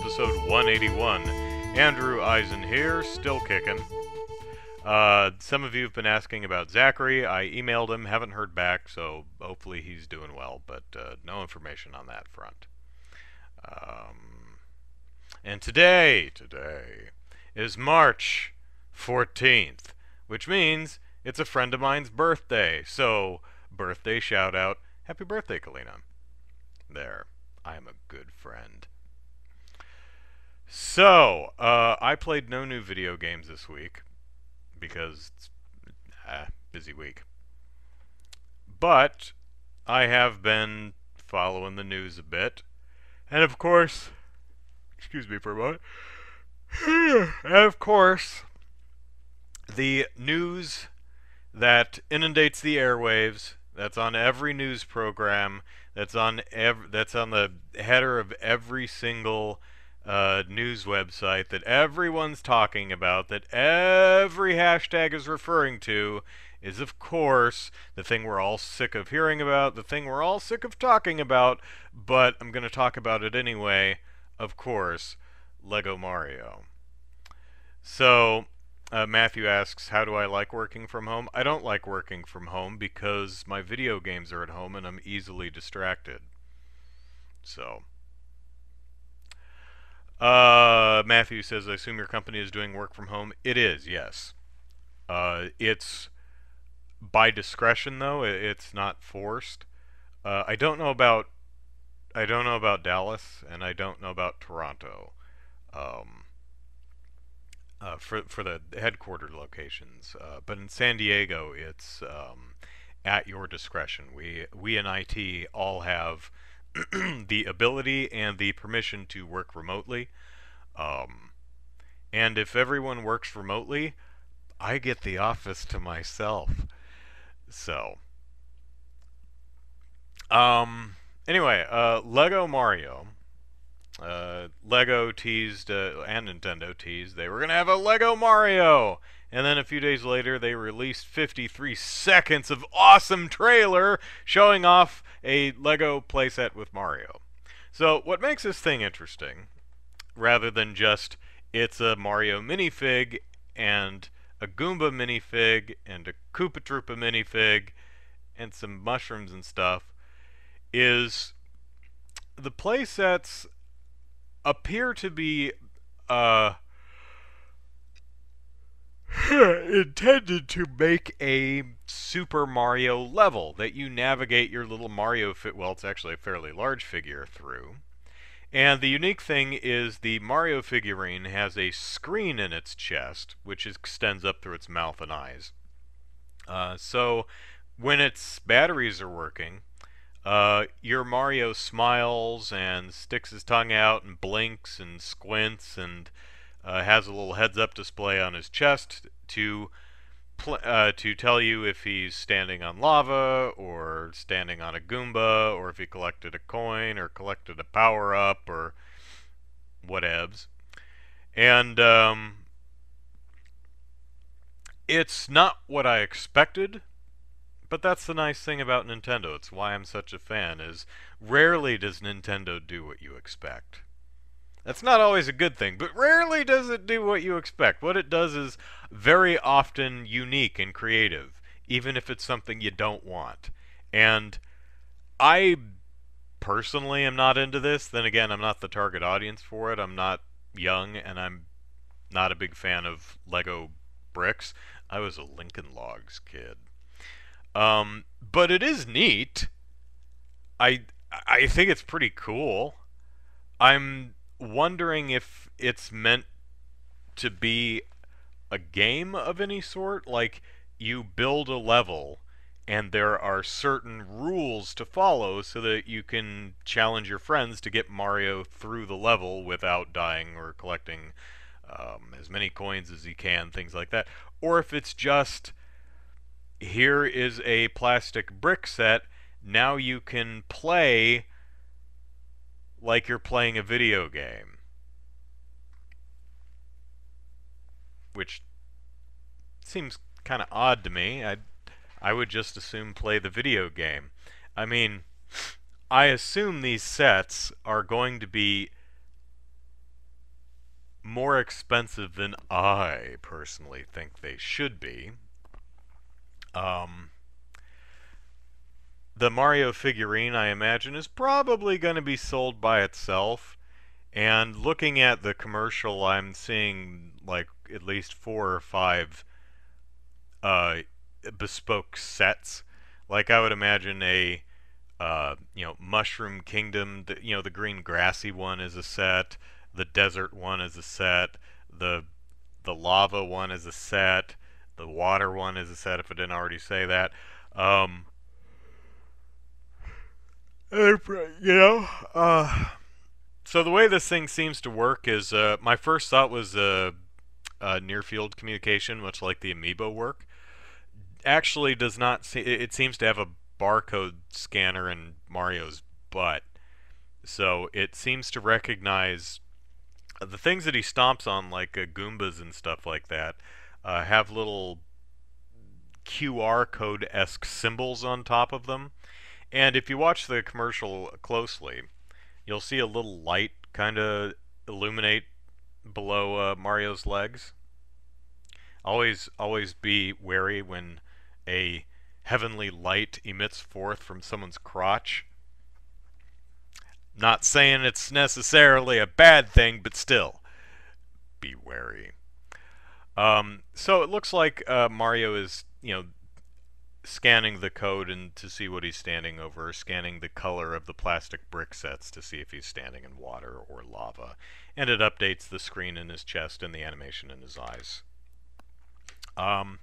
episode 181. Andrew Eisen here, still kicking. Uh, some of you have been asking about Zachary. I emailed him, haven't heard back, so hopefully he's doing well, but uh, no information on that front. Um, and today, today, is March 14th, which means it's a friend of mine's birthday. So, birthday shout out. Happy birthday, Kalina. There. I am a good friend. So, uh, I played no new video games this week because it's uh, busy week. But I have been following the news a bit. And of course, excuse me for a moment. and of course, the news that inundates the airwaves, that's on every news program, that's on ev- that's on the header of every single uh, news website that everyone's talking about, that every hashtag is referring to, is of course the thing we're all sick of hearing about, the thing we're all sick of talking about, but I'm going to talk about it anyway, of course, Lego Mario. So, uh, Matthew asks, How do I like working from home? I don't like working from home because my video games are at home and I'm easily distracted. So. Uh, Matthew says, I assume your company is doing work from home. It is, yes. Uh, it's by discretion, though. It's not forced. Uh, I don't know about. I don't know about Dallas, and I don't know about Toronto. Um, uh, for for the headquartered locations. Uh, but in San Diego, it's um, at your discretion. We we in IT all have the ability and the permission to work remotely. Um, and if everyone works remotely, I get the office to myself. So, um, anyway, uh, Lego Mario uh, Lego teased uh, and Nintendo teased they were going to have a Lego Mario. And then a few days later, they released 53 seconds of awesome trailer showing off a Lego playset with Mario. So, what makes this thing interesting, rather than just it's a Mario minifig and a Goomba minifig and a Koopa Troopa minifig and some mushrooms and stuff, is the playsets appear to be uh, intended to make a Super Mario level that you navigate your little Mario fit. Well, it's actually a fairly large figure through. And the unique thing is the Mario figurine has a screen in its chest, which extends up through its mouth and eyes. Uh, so when its batteries are working, uh, your Mario smiles and sticks his tongue out and blinks and squints and uh, has a little heads-up display on his chest to uh, to tell you if he's standing on lava or standing on a Goomba or if he collected a coin or collected a power-up or whatevs. And um, it's not what I expected but that's the nice thing about Nintendo. It's why I'm such a fan is rarely does Nintendo do what you expect. That's not always a good thing, but rarely does it do what you expect. What it does is very often unique and creative, even if it's something you don't want. And I personally am not into this. Then again, I'm not the target audience for it. I'm not young and I'm not a big fan of Lego bricks. I was a Lincoln Logs kid. Um, but it is neat. I I think it's pretty cool. I'm wondering if it's meant to be a game of any sort. Like you build a level and there are certain rules to follow so that you can challenge your friends to get Mario through the level without dying or collecting um, as many coins as he can, things like that. Or if it's just here is a plastic brick set. Now you can play like you're playing a video game. Which seems kind of odd to me. I I would just assume play the video game. I mean, I assume these sets are going to be more expensive than I personally think they should be. Um, the Mario figurine, I imagine, is probably going to be sold by itself. And looking at the commercial, I'm seeing like at least four or five uh, bespoke sets. Like I would imagine a uh, you know Mushroom Kingdom, the, you know the green grassy one is a set, the desert one is a set, the the lava one is a set, the water one is a set. If I didn't already say that, um, you know. Uh, so the way this thing seems to work is, uh, my first thought was uh, near field communication, much like the amiibo work. Actually, does not. See, it seems to have a barcode scanner in Mario's butt, so it seems to recognize the things that he stomps on, like uh, Goombas and stuff like that, uh, have little QR code esque symbols on top of them. And if you watch the commercial closely, you'll see a little light kind of illuminate below uh, Mario's legs. Always, always be wary when a heavenly light emits forth from someone's crotch. Not saying it's necessarily a bad thing, but still, be wary. Um, so it looks like uh, Mario is, you know, scanning the code and to see what he's standing over, scanning the color of the plastic brick sets to see if he's standing in water or lava, and it updates the screen in his chest and the animation in his eyes. Um,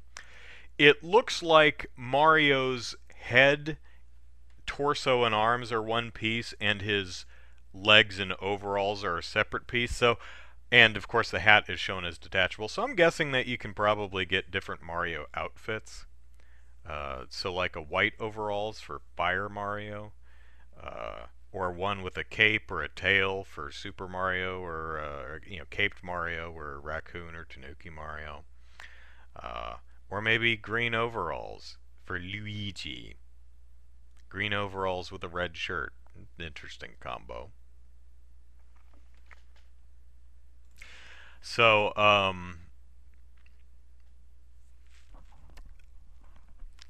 it looks like Mario's head, torso, and arms are one piece, and his legs and overalls are a separate piece. So, and of course, the hat is shown as detachable. So I'm guessing that you can probably get different Mario outfits. Uh, so like a white overalls for Fire Mario, uh, or one with a cape or a tail for Super Mario, or uh, you know caped Mario, or Raccoon or Tanuki Mario, uh, or maybe green overalls for Luigi. Green overalls with a red shirt, interesting combo. So um,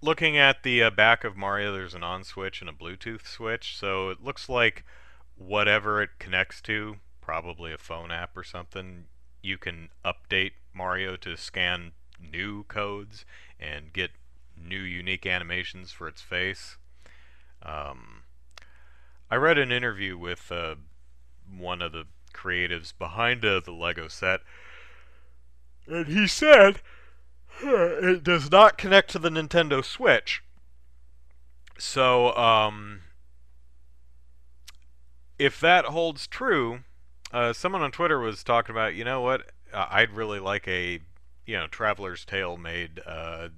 looking at the uh, back of Mario, there's an on switch and a Bluetooth switch. So it looks like whatever it connects to, probably a phone app or something, you can update Mario to scan new codes and get new unique animations for its face. Um, I read an interview with uh, one of the creatives behind uh, the Lego set, and he said it does not connect to the Nintendo Switch. So, um, if that holds true, uh, someone on Twitter was talking about, you know what, uh, I'd really like a, you know, Traveler's Tale made uh,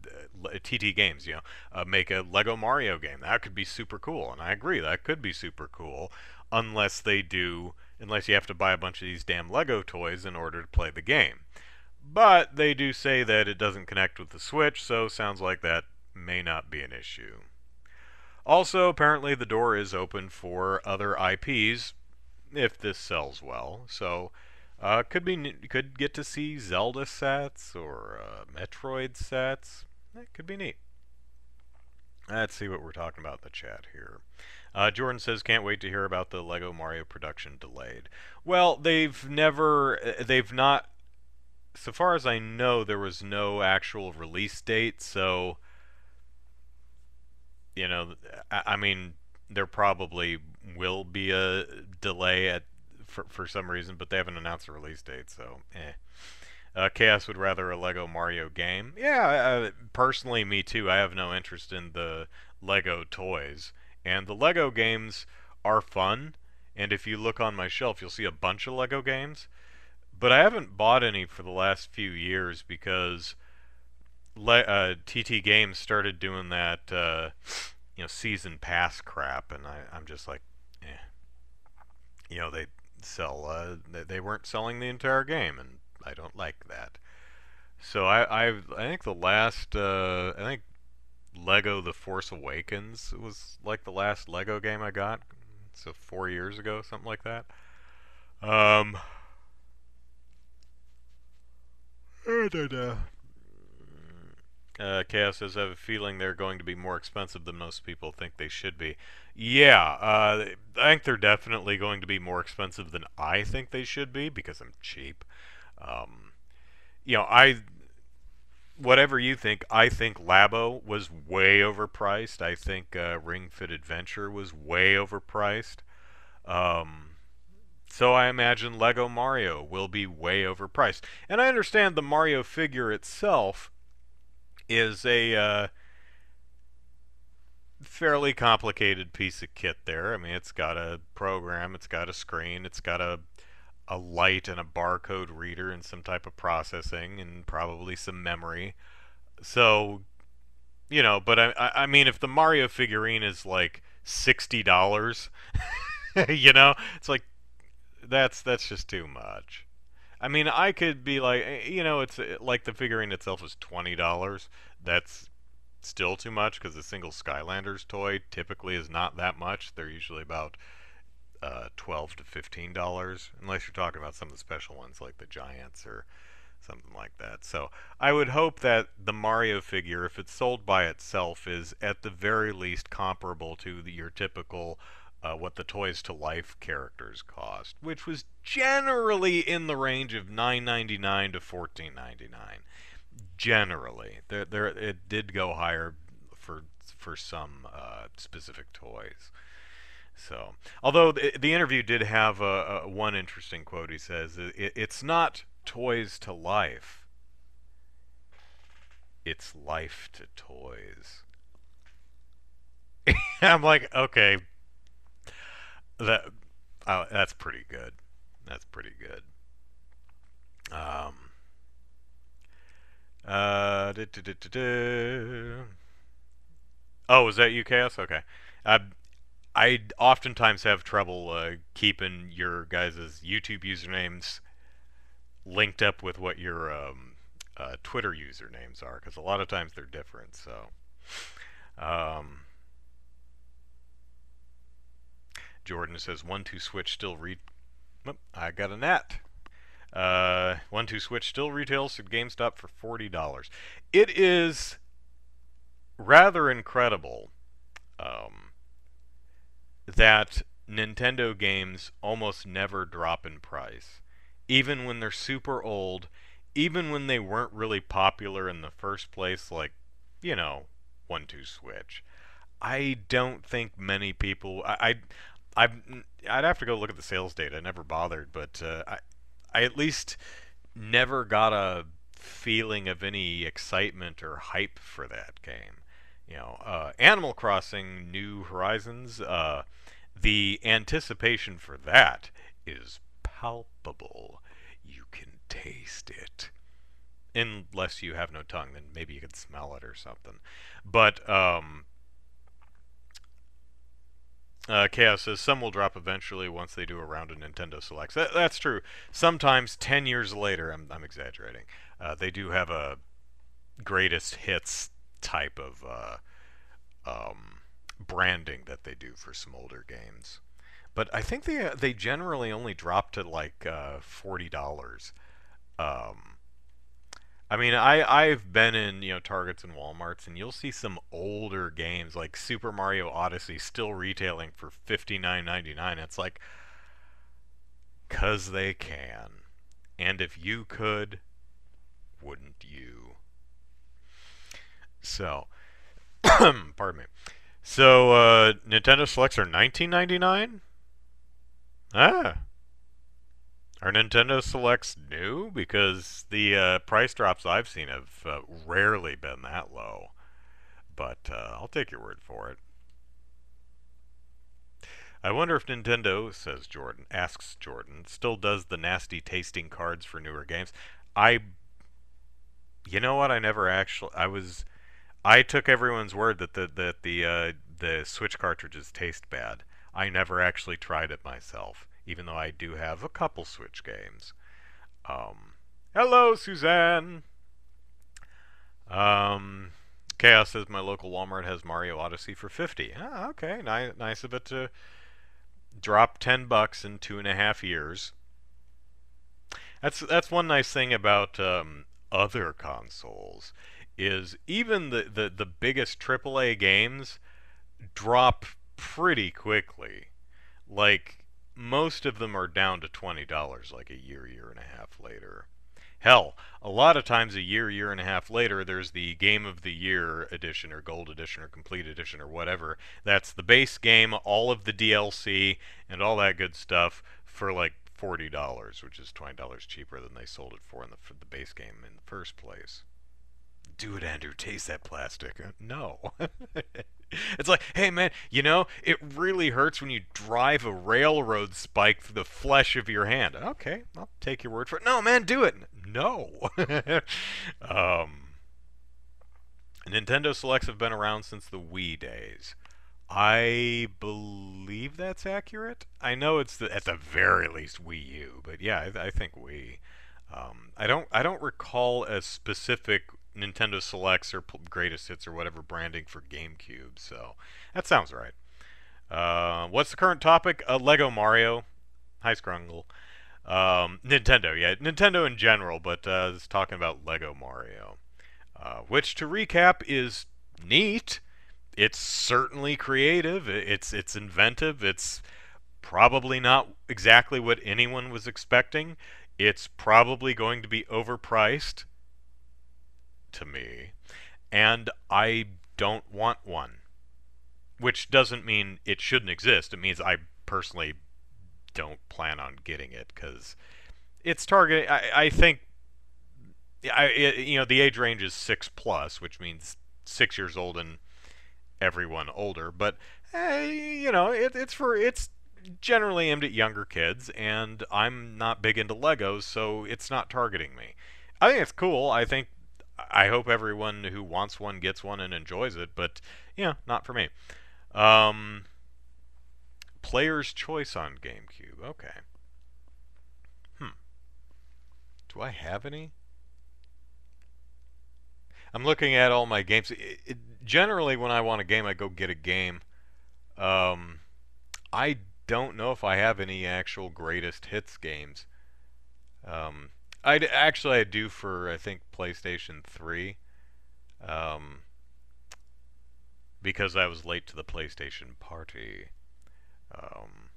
TT Games, you know, uh, make a Lego Mario game. That could be super cool, and I agree, that could be super cool, unless they do, unless you have to buy a bunch of these damn Lego toys in order to play the game. But they do say that it doesn't connect with the Switch, so sounds like that may not be an issue. Also, apparently the door is open for other IPs if this sells well. So, uh, could be could get to see Zelda sets or uh, Metroid sets. That could be neat. Let's see what we're talking about in the chat here. Uh, Jordan says, "Can't wait to hear about the Lego Mario production delayed." Well, they've never, they've not so far as I know, there was no actual release date, so you know, I, I mean, there probably will be a delay at for for some reason, but they haven't announced a release date, so eh. Uh, Chaos would rather a Lego Mario game. Yeah, uh, personally, me too. I have no interest in the Lego toys, and the Lego games are fun. And if you look on my shelf, you'll see a bunch of Lego games. But I haven't bought any for the last few years because le- uh, TT Games started doing that, uh, you know, season pass crap, and I, I'm just like, eh. You know, they sell, uh, they, they weren't selling the entire game, and I don't like that. So I, I, I think the last, uh, I think Lego The Force Awakens was like the last Lego game I got. so four years ago, something like that. Um, I don't know. Uh, Chaos says, I have a feeling they're going to be more expensive than most people think they should be. Yeah, uh, I think they're definitely going to be more expensive than I think they should be because I'm cheap. Um, you know, I whatever you think, I think Labo was way overpriced. I think uh, Ring Fit Adventure was way overpriced. Um, so I imagine Lego Mario will be way overpriced. And I understand the Mario figure itself is a uh, fairly complicated piece of kit there. I mean, it's got a program, it's got a screen, it's got a a light and a barcode reader and some type of processing and probably some memory. So, you know, but I I mean, if the Mario figurine is like sixty dollars, you know, it's like that's that's just too much. I mean, I could be like, eh, you know, it's eh, like the figurine itself is twenty dollars. That's still too much because a single Skylanders toy typically is not that much. They're usually about uh, twelve to fifteen dollars, unless you're talking about some of the special ones like the Giants or something like that. So I would hope that the Mario figure, if it's sold by itself, is at the very least comparable to the, your typical uh, what the Toys to Life characters cost, which was generally in the range of $9.99 to $14.99. Generally, there, there, it did go higher for for some uh, specific toys. So, although the, the interview did have a, a, one interesting quote, he says it, it's not toys to life; it's life to toys. I'm like, okay, that uh, that's pretty good. That's pretty good. Um. Uh. Oh, is that Chaos? Okay. Uh, I oftentimes have trouble uh, keeping your guys' YouTube usernames linked up with what your um, uh, Twitter usernames are, because a lot of times they're different. So. Um, Jordan says one two switch still read. I got a net. Uh, one two switch still retails at GameStop for forty dollars. It is rather incredible um, that Nintendo games almost never drop in price, even when they're super old, even when they weren't really popular in the first place, like you know, one two switch. I don't think many people. I, I I I'd have to go look at the sales data. I never bothered, but uh, I I at least never got a feeling of any excitement or hype for that game. You know, uh, Animal Crossing: New Horizons. Uh, the anticipation for that is palpable. You can taste it. Unless you have no tongue, then maybe you can smell it or something. But um, uh, Chaos says some will drop eventually once they do a round of Nintendo Selects. That, that's true. Sometimes ten years later, I'm, I'm exaggerating. Uh, they do have a greatest hits type of uh, um, branding that they do for some older games. But I think they they generally only drop to like uh, forty dollars. Um, I mean, I I've been in you know Targets and WalMarts, and you'll see some older games like Super Mario Odyssey still retailing for fifty nine ninety nine. It's like, cause they can, and if you could, wouldn't you? So, pardon me. So uh, Nintendo Selects are nineteen ninety nine. Ah, are Nintendo Selects new? Because the uh, price drops I've seen have uh, rarely been that low. But uh, I'll take your word for it. I wonder if Nintendo, says Jordan, asks Jordan, still does the nasty tasting cards for newer games. I, you know what? I never actually. I was, I took everyone's word that the that the uh, the Switch cartridges taste bad. I never actually tried it myself even though I do have a couple Switch games. Um, hello, Suzanne! Um, Chaos says my local Walmart has Mario Odyssey for 50. Ah, okay, nice, nice of it to drop 10 bucks in two and a half years. That's that's one nice thing about um, other consoles is even the, the, the biggest AAA games drop pretty quickly. Like most of them are down to twenty dollars like a year, year and a half later. Hell, a lot of times a year, year and a half later, there's the Game of the Year edition or Gold edition or Complete edition or whatever. That's the base game, all of the DLC, and all that good stuff for like forty dollars, which is twenty dollars cheaper than they sold it for in the for the base game in the first place. Do it, Andrew. Taste that plastic. Uh, no. it's like, hey man, you know, it really hurts when you drive a railroad spike through the flesh of your hand. Okay, I'll take your word for it. No, man, do it. No. um, Nintendo Selects have been around since the Wii days. I believe that's accurate. I know it's the, at the very least Wii U, but yeah, I, I think Wii. Um, I don't I don't recall a specific Nintendo Selects or Greatest Hits or whatever branding for GameCube. So that sounds right. Uh, what's the current topic? Uh, Lego Mario. Hi, Scrungle. Um, Nintendo, yeah, Nintendo in general, but uh, it's talking about Lego Mario, uh, which, to recap, is neat. It's certainly creative. It's it's inventive. It's probably not exactly what anyone was expecting. It's probably going to be overpriced to me, and I don't want one. Which doesn't mean it shouldn't exist. It means I personally don't plan on getting it because it's targeted. I, I think, I it, you know, the age range is six plus, which means six years old and everyone older. But eh, you know, it, it's for it's generally aimed at younger kids, and I'm not big into Legos, so it's not targeting me. I think it's cool. I think I hope everyone who wants one gets one and enjoys it, but yeah, not for me. Um, player's choice on GameCube. Okay. Hmm. Do I have any? I'm looking at all my games. It, it, generally, when I want a game, I go get a game. Um, I don't know if I have any actual greatest hits games. Um, I actually I do for I think PlayStation 3. Um, because I was late to the PlayStation party. Um,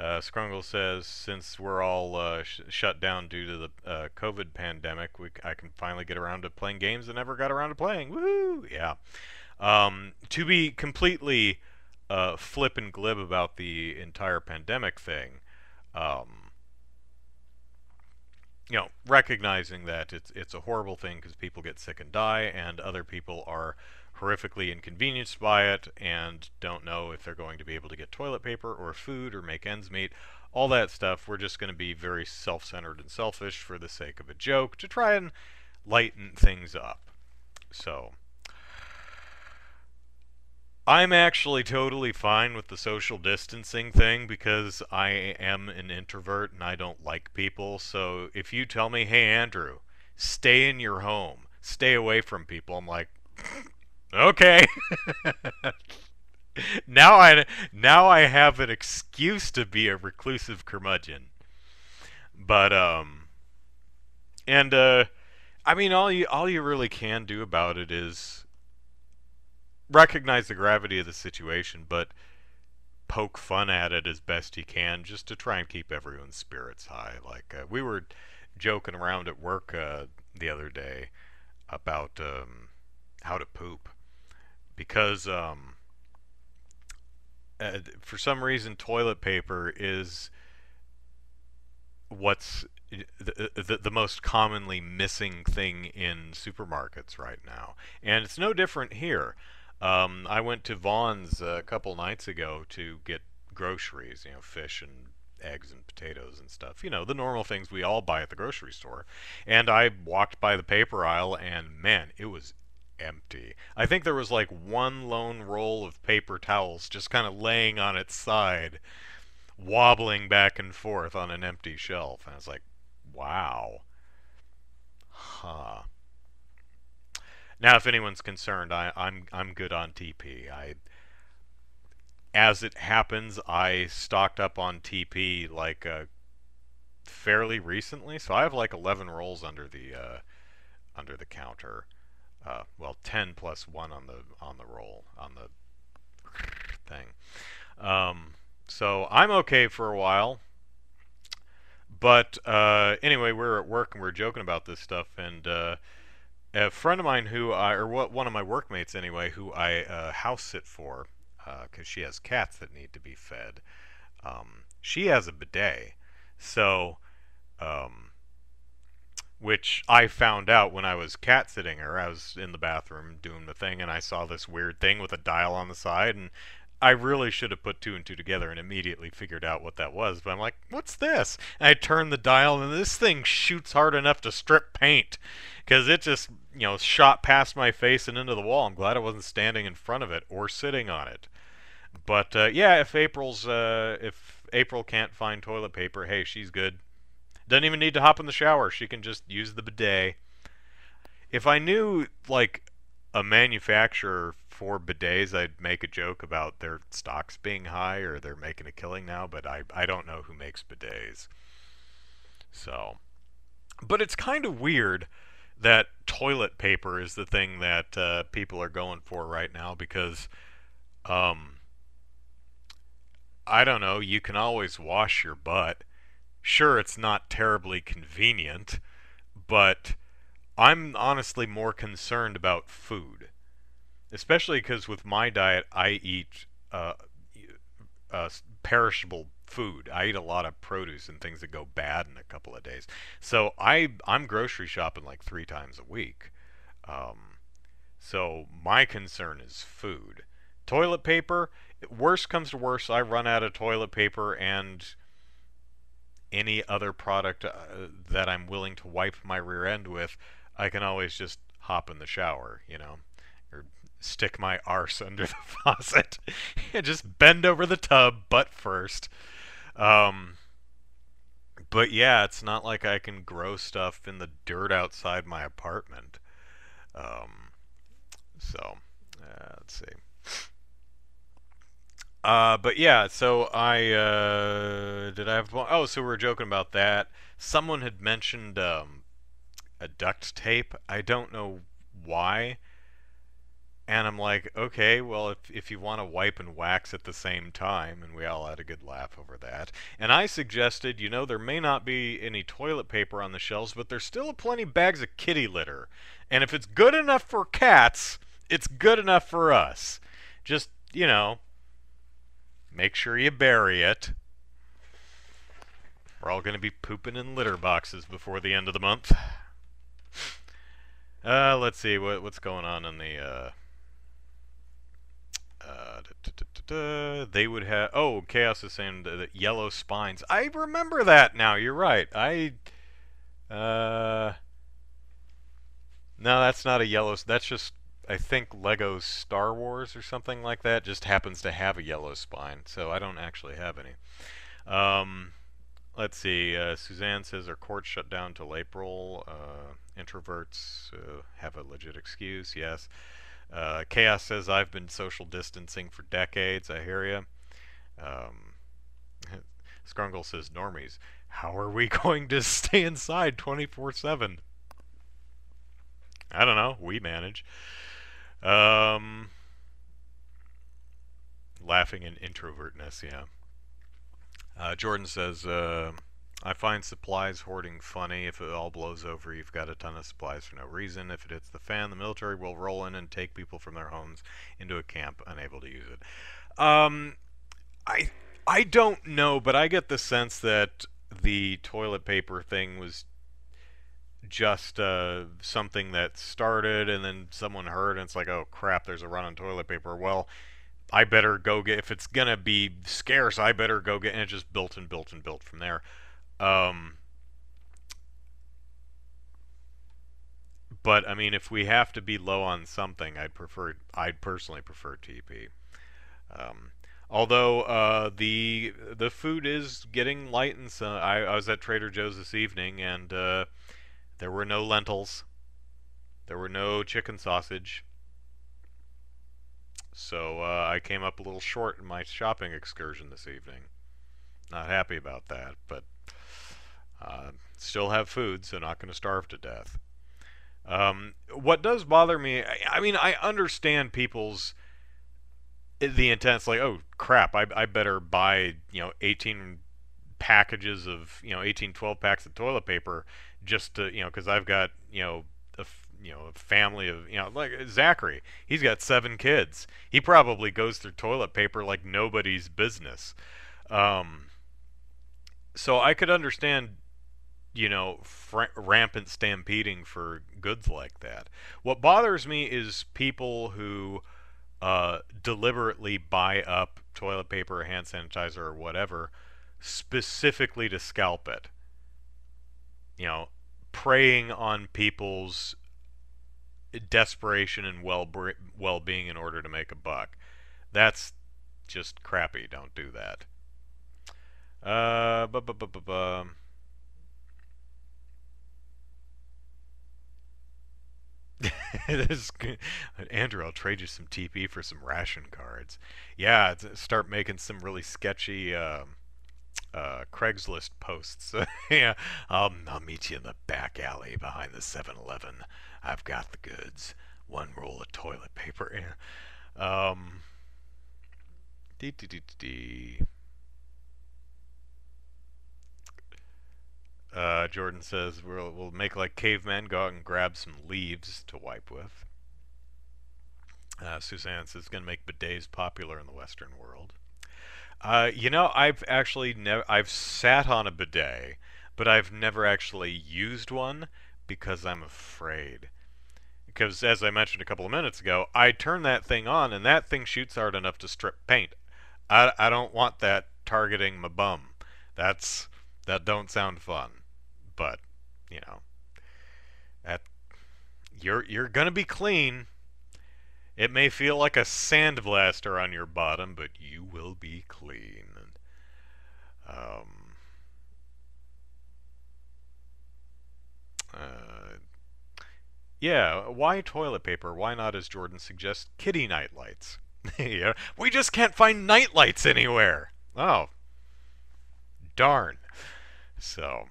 uh, Scrungle says, since we're all uh, sh shut down due to the uh, COVID pandemic, we, I can finally get around to playing games I never got around to playing. Woo! Yeah. Um, to be completely uh, flip and glib about the entire pandemic thing, um, you know, recognizing that it's it's a horrible thing because people get sick and die, and other people are horrifically inconvenienced by it and don't know if they're going to be able to get toilet paper or food or make ends meet. All that stuff, we're just going to be very self-centered and selfish for the sake of a joke to try and lighten things up. So, I'm actually totally fine with the social distancing thing because I am an introvert and I don't like people. So if you tell me, hey, Andrew, stay in your home, stay away from people, I'm like, okay. now I now I have an excuse to be a reclusive curmudgeon. But um and uh I mean all you all you really can do about it is recognize the gravity of the situation, but poke fun at it as best he can just to try and keep everyone's spirits high. Like uh, we were joking around at work uh, the other day about um, how to poop because um, uh, for some reason toilet paper is what's the, the, the most commonly missing thing in supermarkets right now. And it's no different here. Um, I went to Vons a couple nights ago to get groceries, you know, fish and eggs and potatoes and stuff. You know, the normal things we all buy at the grocery store. And I walked by the paper aisle and man, it was empty. I think there was like one lone roll of paper towels just kind of laying on its side, wobbling back and forth on an empty shelf. And I was like, wow. Huh. Now, if anyone's concerned, I, I'm I'm good on TP. I as it happens, I stocked up on TP like uh, fairly recently, so I have like 11 rolls under the uh, under the counter. Uh, well, 10 plus one on the on the roll on the thing. Um, so I'm okay for a while. But uh, anyway, we are at work and we are joking about this stuff, and uh, a friend of mine who I, or what, one of my workmates anyway, who I uh, house sit for, because uh, she has cats that need to be fed. Um, she has a bidet, so, um, which I found out when I was cat sitting her. I was in the bathroom doing the thing, and I saw this weird thing with a dial on the side, and I really should have put two and two together and immediately figured out what that was. But I'm like, what's this? And I turn the dial, and this thing shoots hard enough to strip paint because it just, you know, shot past my face and into the wall. I'm glad I wasn't standing in front of it or sitting on it. But uh, yeah, if April's uh, if April can't find toilet paper, hey, she's good. Doesn't even need to hop in the shower. She can just use the bidet. If I knew like a manufacturer for bidets, I'd make a joke about their stocks being high or they're making a killing now, but I, I don't know who makes bidets. So, but it's kind of weird that toilet paper is the thing that uh, people are going for right now because, um, I don't know, you can always wash your butt. Sure, it's not terribly convenient, but I'm honestly more concerned about food especially because with my diet, I eat uh, uh, perishable food. I eat a lot of produce and things that go bad in a couple of days. So I I'm grocery shopping like three times a week. Um, so my concern is food. Toilet paper. Worst comes to worst, I run out of toilet paper and any other product uh, that I'm willing to wipe my rear end with. I can always just hop in the shower, you know stick my arse under the faucet and just bend over the tub butt first. Um, but yeah, it's not like I can grow stuff in the dirt outside my apartment. Um, so, uh, let's see. Uh, but yeah, so I, uh, did I have, oh, so we were joking about that. Someone had mentioned, um, a duct tape. I don't know why. And I'm like, okay, well, if, if you want to wipe and wax at the same time, and we all had a good laugh over that. And I suggested, you know, there may not be any toilet paper on the shelves, but there's still plenty bags of kitty litter. And if it's good enough for cats, it's good enough for us. Just, you know, make sure you bury it. We're all going to be pooping in litter boxes before the end of the month. Uh, let's see what what's going on in the uh, uh, they would have. Oh, Chaos is saying the, yellow spines. I remember that now. You're right. I. Uh. No, that's not a yellow. That's just. I think Lego Star Wars or something like that just happens to have a yellow spine. So I don't actually have any. Um, let's see. Uh, Suzanne says her court shut down till April. Uh, introverts uh, have a legit excuse. Yes. Uh, Chaos says, I've been social distancing for decades. I hear you. Um, Scrungle says, Normies, how are we going to stay inside 24 7? I don't know. We manage. Um, laughing in introvertness, yeah. Uh, Jordan says, uh, I find supplies hoarding funny. If it all blows over, you've got a ton of supplies for no reason. If it hits the fan, the military will roll in and take people from their homes into a camp unable to use it. Um, I I don't know, but I get the sense that the toilet paper thing was just uh, something that started and then someone heard and it's like, oh crap, there's a run on toilet paper. Well, I better go get if it's gonna be scarce, I better go get and it just built and built and built from there. Um, but I mean, if we have to be low on something, I'd prefer. I'd personally prefer TP. Um, although uh, the the food is getting light, and so I, I was at Trader Joe's this evening, and uh, there were no lentils. There were no chicken sausage. So uh, I came up a little short in my shopping excursion this evening. Not happy about that, but uh, still have food, so not going to starve to death. Um, what does bother me, I, I, mean, I understand people's the intent's like, oh crap, I, I better buy you know 18 packages of you know 18, 12 packs of toilet paper just to you know because I've got you know a you know a family of you know like Zachary, he's got seven kids. He probably goes through toilet paper like nobody's business. Um, so I could understand you know, fr- rampant stampeding for goods like that. What bothers me is people who uh, deliberately buy up toilet paper, hand sanitizer, or whatever, specifically to scalp it. You know, preying on people's desperation and well well being in order to make a buck. That's just crappy. Don't do that. Uh, bu- bu- bu- bu- bu. this, Andrew, I'll trade you some TP for some ration cards. Yeah, start making some really sketchy uh, uh, Craigslist posts. yeah, I'll, I'll meet you in the back alley behind the 7-Eleven. I've got the goods. One roll of toilet paper. Um. Dee dee dee dee. Uh, Jordan says we'll, we'll make like cavemen, go out and grab some leaves to wipe with. Uh, Suzanne says it's going to make bidets popular in the Western world. Uh, you know, I've actually never I've sat on a bidet, but I've never actually used one because I'm afraid. Because as I mentioned a couple of minutes ago, I turn that thing on and that thing shoots hard enough to strip paint. I, I don't want that targeting my bum. That's that don't sound fun but you know, at you're you're gonna be clean. It may feel like a sandblaster on your bottom, but you will be clean. Um, uh, yeah, why toilet paper? Why not, as Jordan suggests, kitty nightlights? yeah, we just can't find nightlights anywhere. Oh, darn. So,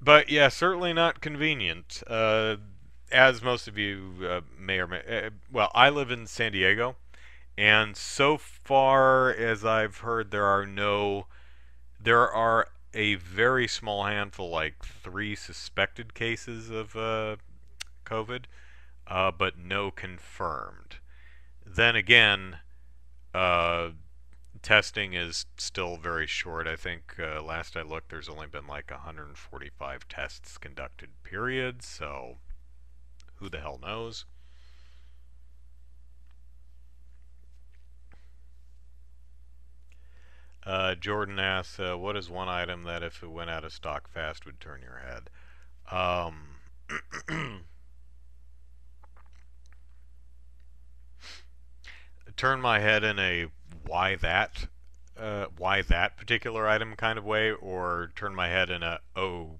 but yeah, certainly not convenient. Uh, as most of you uh, may or may, uh, well, I live in San Diego, and so far as I've heard, there are no, there are a very small handful, like three suspected cases of uh, COVID, uh, but no confirmed. Then again, uh, testing is still very short. I think uh, last I looked, there's only been like 145 tests conducted, period. So who the hell knows? Uh, Jordan asks, uh, what is one item that if it went out of stock fast would turn your head? Um, turn my head in a why that uh, why that particular item kind of way, or turn my head in a oh,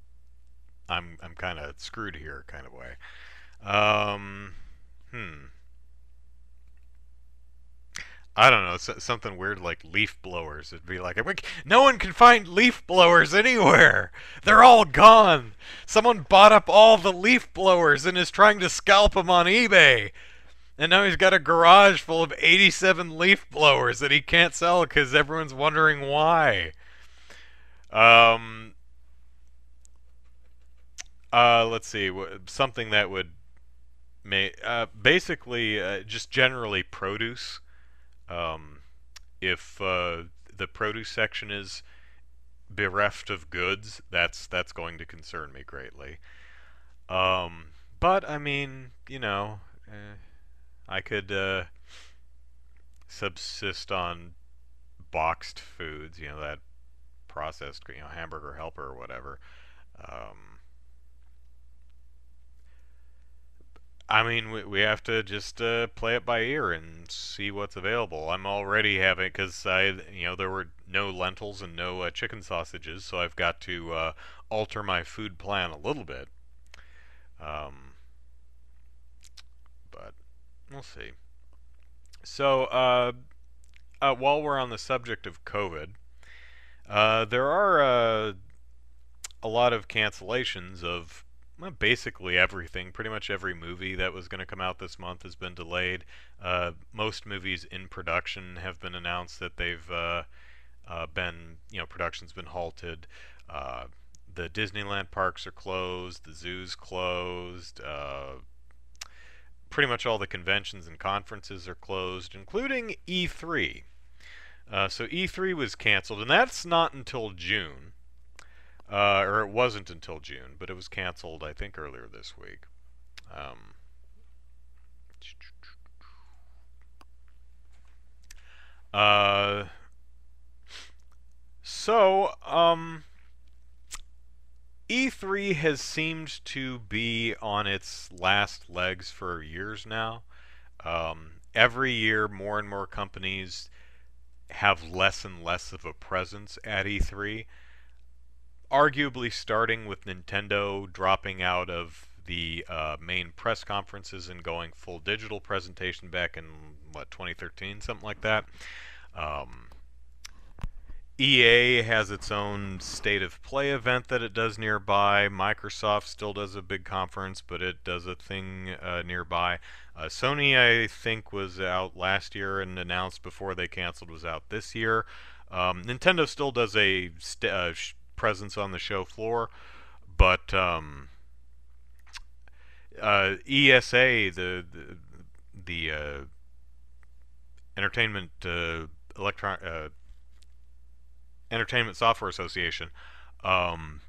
I'm I'm kind of screwed here kind of way. Um, hmm. I don't know, something weird like leaf blowers. It'd be like, no one can find leaf blowers anywhere. They're all gone. Someone bought up all the leaf blowers and is trying to scalp them on eBay. And now he's got a garage full of 87 leaf blowers that he can't sell because everyone's wondering why. Um, uh, let's see, something that would make, uh, basically, uh, just generally produce. Um, if uh, the produce section is bereft of goods, that's that's going to concern me greatly. Um, but I mean, you know. Eh, I could uh, subsist on boxed foods, you know, that processed, you know, hamburger helper or whatever. Um, I mean, we, we have to just uh, play it by ear and see what's available. I'm already having, because I, you know, there were no lentils and no uh, chicken sausages, so I've got to uh, alter my food plan a little bit. Um, We'll see. So, uh, uh, while we're on the subject of COVID, uh, there are uh, a lot of cancellations of well, basically everything. Pretty much every movie that was going to come out this month has been delayed. Uh, most movies in production have been announced that they've uh, been, you know, production's been halted. The Disneyland parks are closed. The zoo's closed. Uh, pretty much all the conventions and conferences are closed, including E3. Uh, so E3 was canceled, and that's not until June. Uh, or it wasn't until June, but it was canceled, I think, earlier this week. Um, uh, so, um, E3 has seemed to be on its last legs for years now. Um, every year, more and more companies have less and less of a presence at E3 arguably starting with Nintendo dropping out of the uh, main press conferences and going full digital presentation back in what 2013, something like that. Um, EA has its own state of play event that it does nearby. Microsoft still does a big conference, but it does a thing uh, nearby. Uh, Sony, I think, was out last year and announced before they canceled was out this year. Um, Nintendo still does a st- uh, presence on the show floor, but um, uh, ESA, the the, the uh, Entertainment uh, Electron Entertainment Software Association. Um,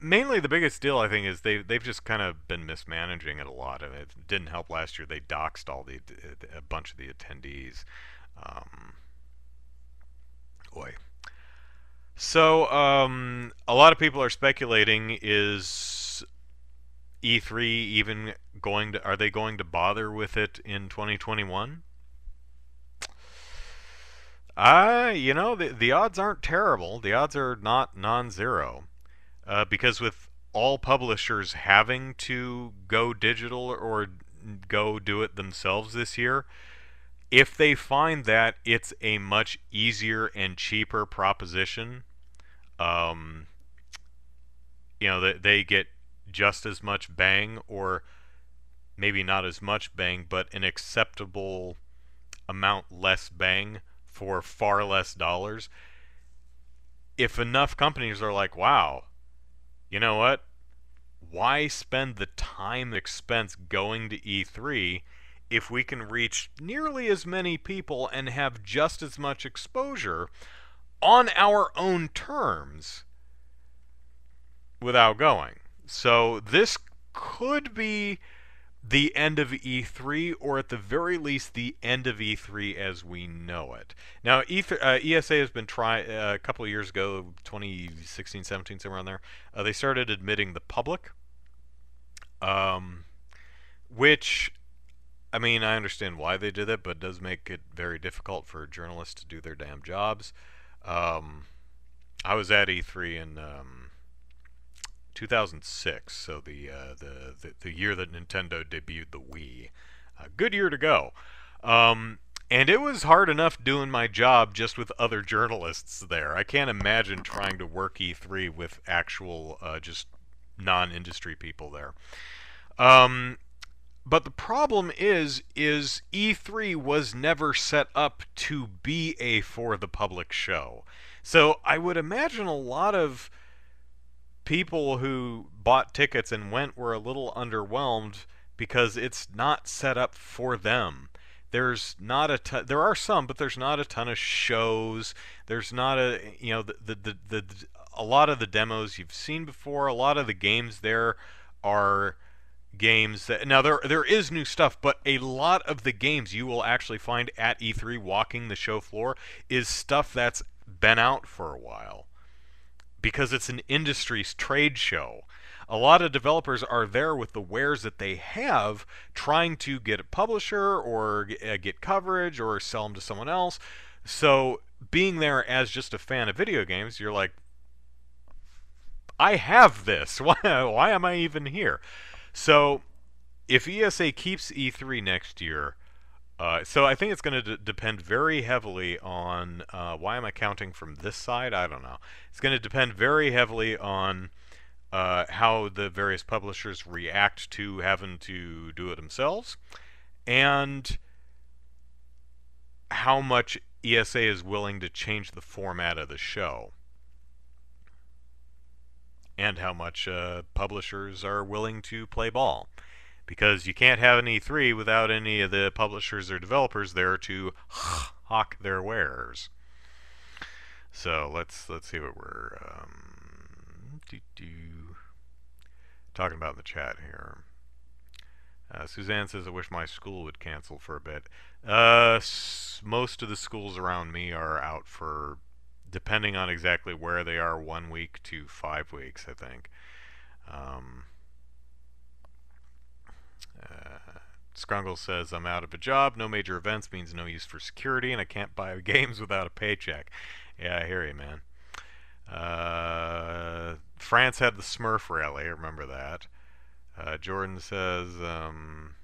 mainly, the biggest deal I think is they they've just kind of been mismanaging it a lot, and it didn't help last year. They doxed all the a bunch of the attendees. Um, boy, so, um, a lot of people are speculating is E3 even going to, are they going to bother with it in 2021? Uh, you know, the, the odds aren't terrible. The odds are not non zero. Uh, because with all publishers having to go digital or go do it themselves this year, if they find that it's a much easier and cheaper proposition, um, you know, they, they get just as much bang, or maybe not as much bang, but an acceptable amount less bang for far less dollars. If enough companies are like, wow, you know what? Why spend the time expense going to E3 if we can reach nearly as many people and have just as much exposure on our own terms without going? So this could be the end of E3, or at the very least, the end of E3 as we know it. Now, E3, uh, ESA has been trying uh, a couple of years ago, 2016, 17, somewhere on there. Uh, they started admitting the public, um, which I mean, I understand why they did that, but it does make it very difficult for journalists to do their damn jobs. Um, I was at E3 and. um, 2006, so the, uh, the, the the year that Nintendo debuted the Wii. A good year to go. Um, and it was hard enough doing my job just with other journalists there. I can't imagine trying to work E3 with actual uh, just non-industry people there. Um, but the problem is, is E3 was never set up to be a for the public show. So I would imagine a lot of people who bought tickets and went were a little underwhelmed because it's not set up for them. There's not a ton, there are some, but there's not a ton of shows. There's not a you know the the, the, the a lot of the demos you've seen before. A lot of the games there are games that now there there is new stuff, but a lot of the games you will actually find at E3 walking the show floor is stuff that's been out for a while because it's an industry's trade show. A lot of developers are there with the wares that they have, trying to get a publisher or uh, get coverage or sell them to someone else. So, being there as just a fan of video games, you're like, I have this. Why, why am I even here? So, if ESA keeps E3 next year, Uh, so I think it's going to depend very heavily on uh, why am I counting from this side? I don't know. It's going to depend very heavily on uh, how the various publishers react to having to do it themselves, and how much ESA is willing to change the format of the show, and how much uh, publishers are willing to play ball. Because you can't have an E3 without any of the publishers or developers there to hawk their wares. So let's let's see what we're um, talking about in the chat here. Uh, Suzanne says, I wish my school would cancel for a bit. Uh, most of the schools around me are out for, depending on exactly where they are, one week to five weeks, I think. Um, uh, Scrungle says, I'm out of a job. No major events means no use for security, and I can't buy games without a paycheck. Yeah, I hear you, man. Uh, France had the Smurf rally. Remember that. Uh, Jordan says, um,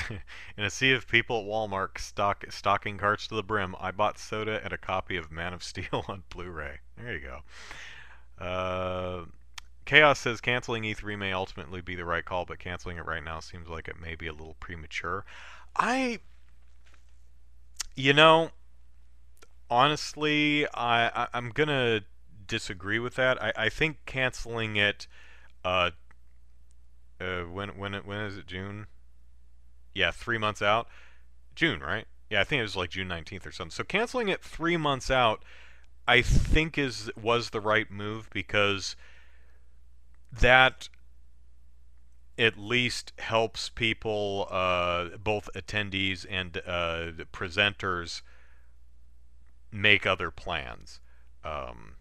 in a sea of people at Walmart stock, stocking carts to the brim, I bought soda and a copy of Man of Steel on Blu-ray. There you go. Uh, Chaos says canceling E3 may ultimately be the right call, but canceling it right now seems like it may be a little premature. I, you know, honestly, I, I am gonna disagree with that. I, I think canceling it, uh, uh, when when when is it June? Yeah, three months out. June, right? Yeah, I think it was like June 19th or something. So canceling it three months out, I think is was the right move because that at least helps people, uh, both attendees and uh, presenters, make other plans. Um,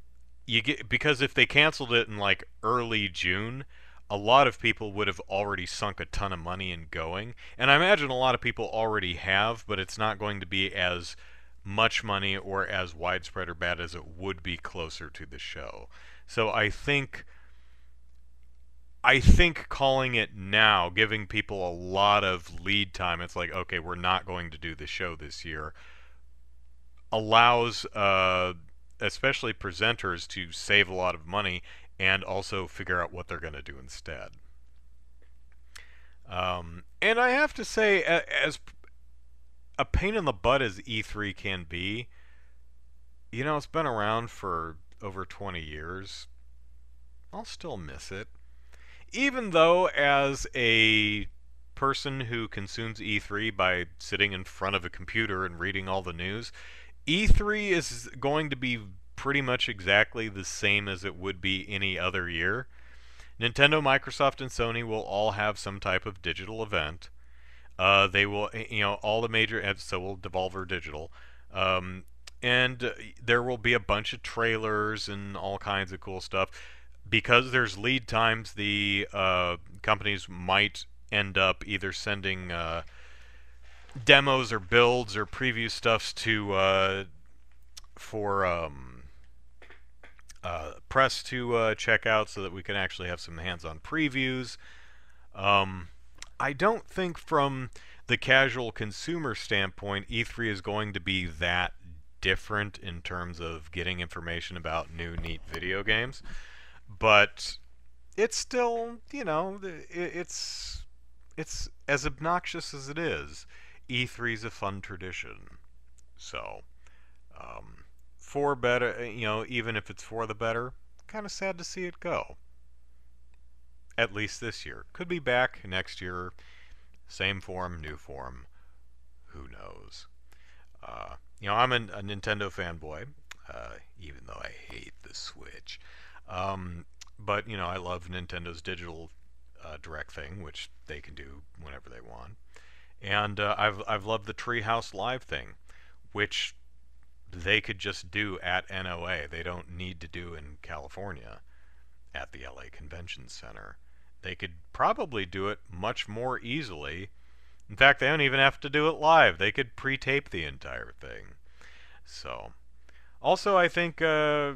you get because if they canceled it in like early June, a lot of people would have already sunk a ton of money in going, and I imagine a lot of people already have, but it's not going to be as much money or as widespread or bad as it would be closer to the show. So I think I think calling it now, giving people a lot of lead time, it's like, okay, we're not going to do the show this year, allows uh, especially presenters to save a lot of money and also figure out what they're going to do instead. Um, and I have to say, as a pain in the butt as E3 can be, you know, it's been around for over 20 years. I'll still miss it. Even though, as a person who consumes E3 by sitting in front of a computer and reading all the news, E3 is going to be pretty much exactly the same as it would be any other year. Nintendo, Microsoft, and Sony will all have some type of digital event. Uh, they will, you know, all the major, so will Devolver Digital. Um, and uh, there will be a bunch of trailers and all kinds of cool stuff. Because there's lead times, the uh, companies might end up either sending uh, demos or builds or preview stuffs to uh, for um, uh, press to uh, check out so that we can actually have some hands-on previews. Um, I don't think from the casual consumer standpoint, E3 is going to be that different in terms of getting information about new neat video games, but it's still, you know, it's it's as obnoxious as it is. E3 is a fun tradition. So, um, for better, uh, you know, even if it's for the better, kind of sad to see it go. At least this year. Could be back next year. Same form, new form. Who knows? Uh, you know, I'm a, a Nintendo fanboy, uh, even though I hate the Switch. Um, but, you know, I love Nintendo's digital uh, direct thing, which they can do whenever they want. And uh, I've I've loved the Treehouse Live thing, which they could just do at NOA. They don't need to do in California at the LA Convention Center. They could probably do it much more easily. In fact, they don't even have to do it live. They could pre-tape the entire thing. So, also I think uh,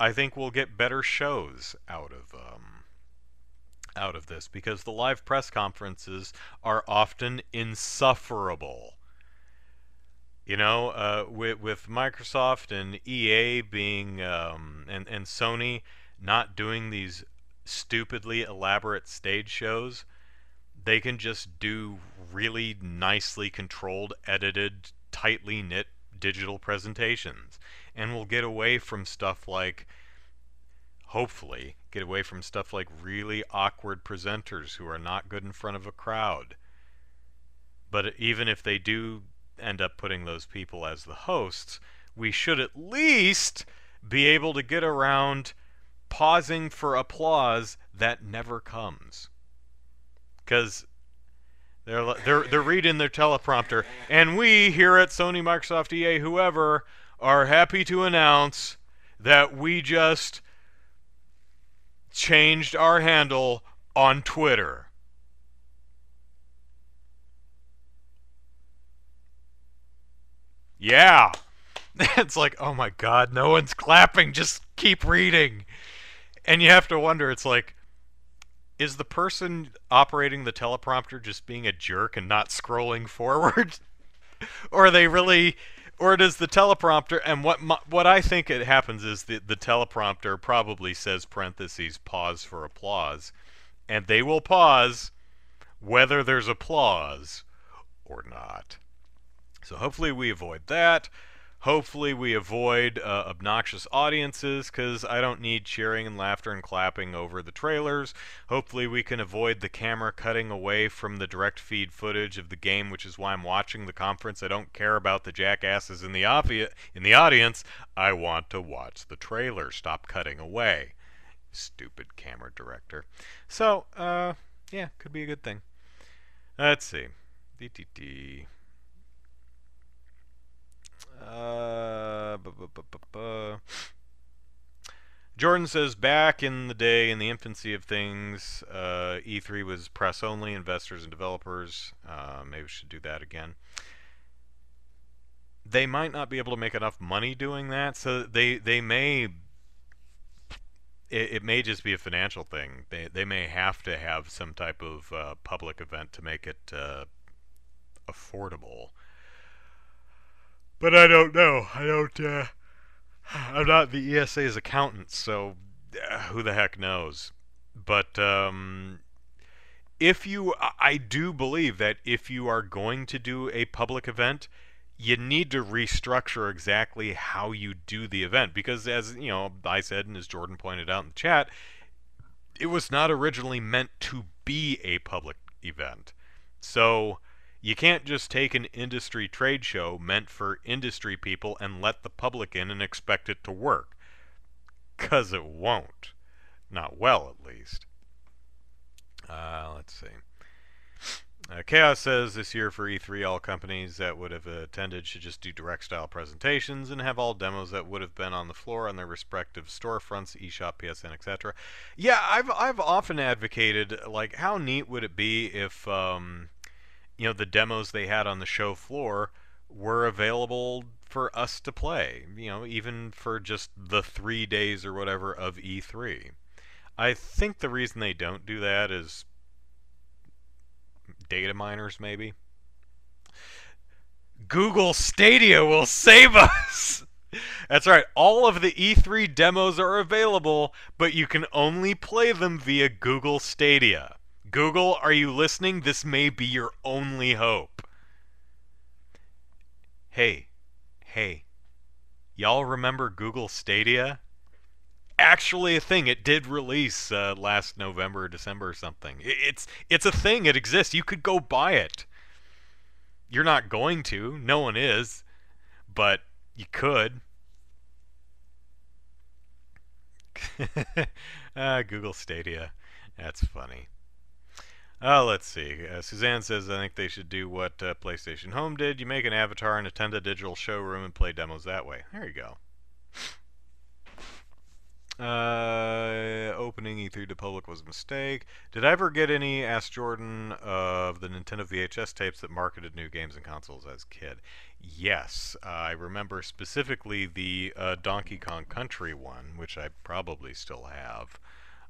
I think we'll get better shows out of um, out of this because the live press conferences are often insufferable. You know, uh, with, with Microsoft and EA being um, and and Sony not doing these stupidly elaborate stage shows, they can just do really nicely controlled, edited, tightly knit digital presentations, and we'll get away from stuff like hopefully get away from stuff like really awkward presenters who are not good in front of a crowd. But even if they do end up putting those people as the hosts, we should at least be able to get around pausing for applause that never comes. Because they're, they're, they're reading their teleprompter, and we here at Sony, Microsoft, EA, whoever, are happy to announce that we just changed our handle on Twitter. Yeah. it's like, oh my god, no one's clapping, just keep reading. And you have to wonder, it's like, is the person operating the teleprompter just being a jerk and not scrolling forward? or they really or does the teleprompter and what my, what I think it happens is the the teleprompter probably says parentheses pause for applause and they will pause whether there's applause or not. So hopefully we avoid that. Hopefully we avoid uh, obnoxious audiences because I don't need cheering and laughter and clapping over the trailers. Hopefully we can avoid the camera cutting away from the direct feed footage of the game, which is why I'm watching the conference. I don't care about the jackasses in the, in the audience. I want to watch the trailer. Stop cutting away. Stupid camera director. So, uh, yeah, could be a good thing. Let's see. DTT. Uh, Jordan says back in the day, in the infancy of things, uh, E3 was press only, investors and developers. Uh, maybe we should do that again. They might not be able to make enough money doing that, so they they may. It, it may just be a financial thing. They they may have to have some type of uh, public event to make it uh, affordable. But I don't know. I don't. Uh, I'm not the ESA's accountant, so uh, who the heck knows? But um, if you, I do believe that if you are going to do a public event, you need to restructure exactly how you do the event because, as you know, I said and as Jordan pointed out in the chat, it was not originally meant to be a public event. So you can't just take an industry trade show meant for industry people and let the public in and expect it to work. Because it won't. Not well, at least. Uh, let's see. Uh, Chaos says this year for E3, all companies that would have attended should just do direct style presentations and have all demos that would have been on the floor on their respective storefronts, eShop, PSN, etc. Yeah, I've I've often advocated like how neat would it be if um, you know the demos they had on the show floor were available for us to play you know even for just the three days or whatever of E3 I think the reason they don't do that is data miners maybe Google Stadia will save us That's right. All of the E3 demos are available, but you can only play them via Google Stadia. Google, are you listening? This may be your only hope. Hey, hey, y'all remember Google Stadia? Actually, a thing. It did release uh, last November, or December, or something. It's it's a thing. It exists. You could go buy it. You're not going to. No one is, but you could. uh, Google Stadia. That's funny. Uh, let's see. Uh, Suzanne says, I think they should do what uh, PlayStation Home did. You make an avatar and attend a digital showroom and play demos that way. There you go. Uh, opening E3 to public was a mistake. Did I ever get any, asked Jordan, of the Nintendo VHS tapes that marketed new games and consoles as kid? Yes. Uh, I remember specifically the uh, Donkey Kong Country one, which I probably still have.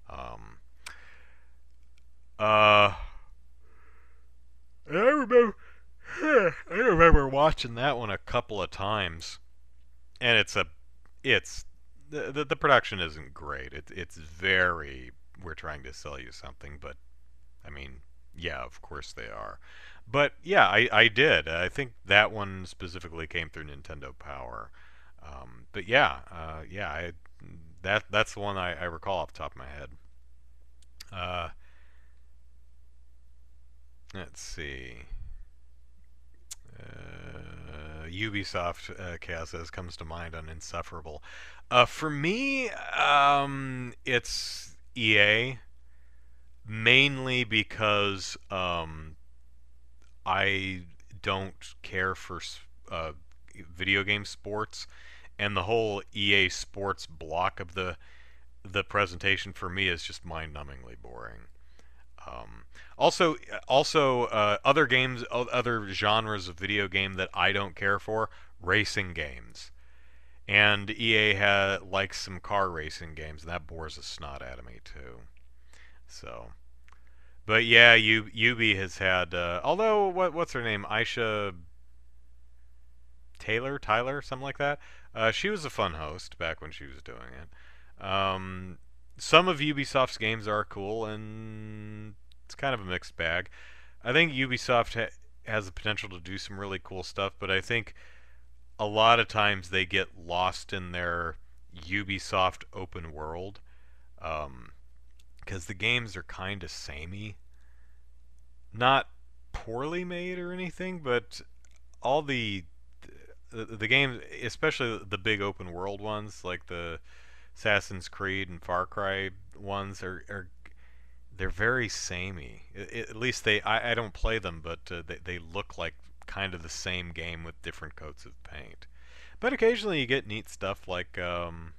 Um, Uh, I remember, I remember watching that one a couple of times, and it's a, it's the the, the production isn't great. It's it's very we're trying to sell you something, but I mean, yeah, of course they are. But yeah, I, I did. I think that one specifically came through Nintendo Power. Um, but yeah, uh, yeah, I, that that's the one I, I recall off the top of my head. Uh, let's see. Uh, Ubisoft, uh, says, comes to mind on Insufferable. Uh, for me, um, it's EA, mainly because um, I don't care for uh, video game sports, and the whole EA Sports block of the the presentation for me is just mind-numbingly boring. Um, also, also uh, other games, other genres of video game that I don't care for, racing games. And EA ha- likes some car racing games, and that bores the snot out of me too. So, but yeah, U- Ubi has had. Uh, although, what what's her name? Aisha Taylor, Tyler, something like that. Uh, she was a fun host back when she was doing it. Um, some of Ubisoft's games are cool, and it's kind of a mixed bag. I think Ubisoft ha- has the potential to do some really cool stuff, but I think a lot of times they get lost in their Ubisoft open world because um, the games are kind of samey. Not poorly made or anything, but all the the, the games, especially the big open world ones, like the Assassin's Creed and Far Cry ones, are, are they're very samey. It, at least they, I, I don't play them, but uh, they, they look like kind of the same game with different coats of paint. But occasionally you get neat stuff like, um,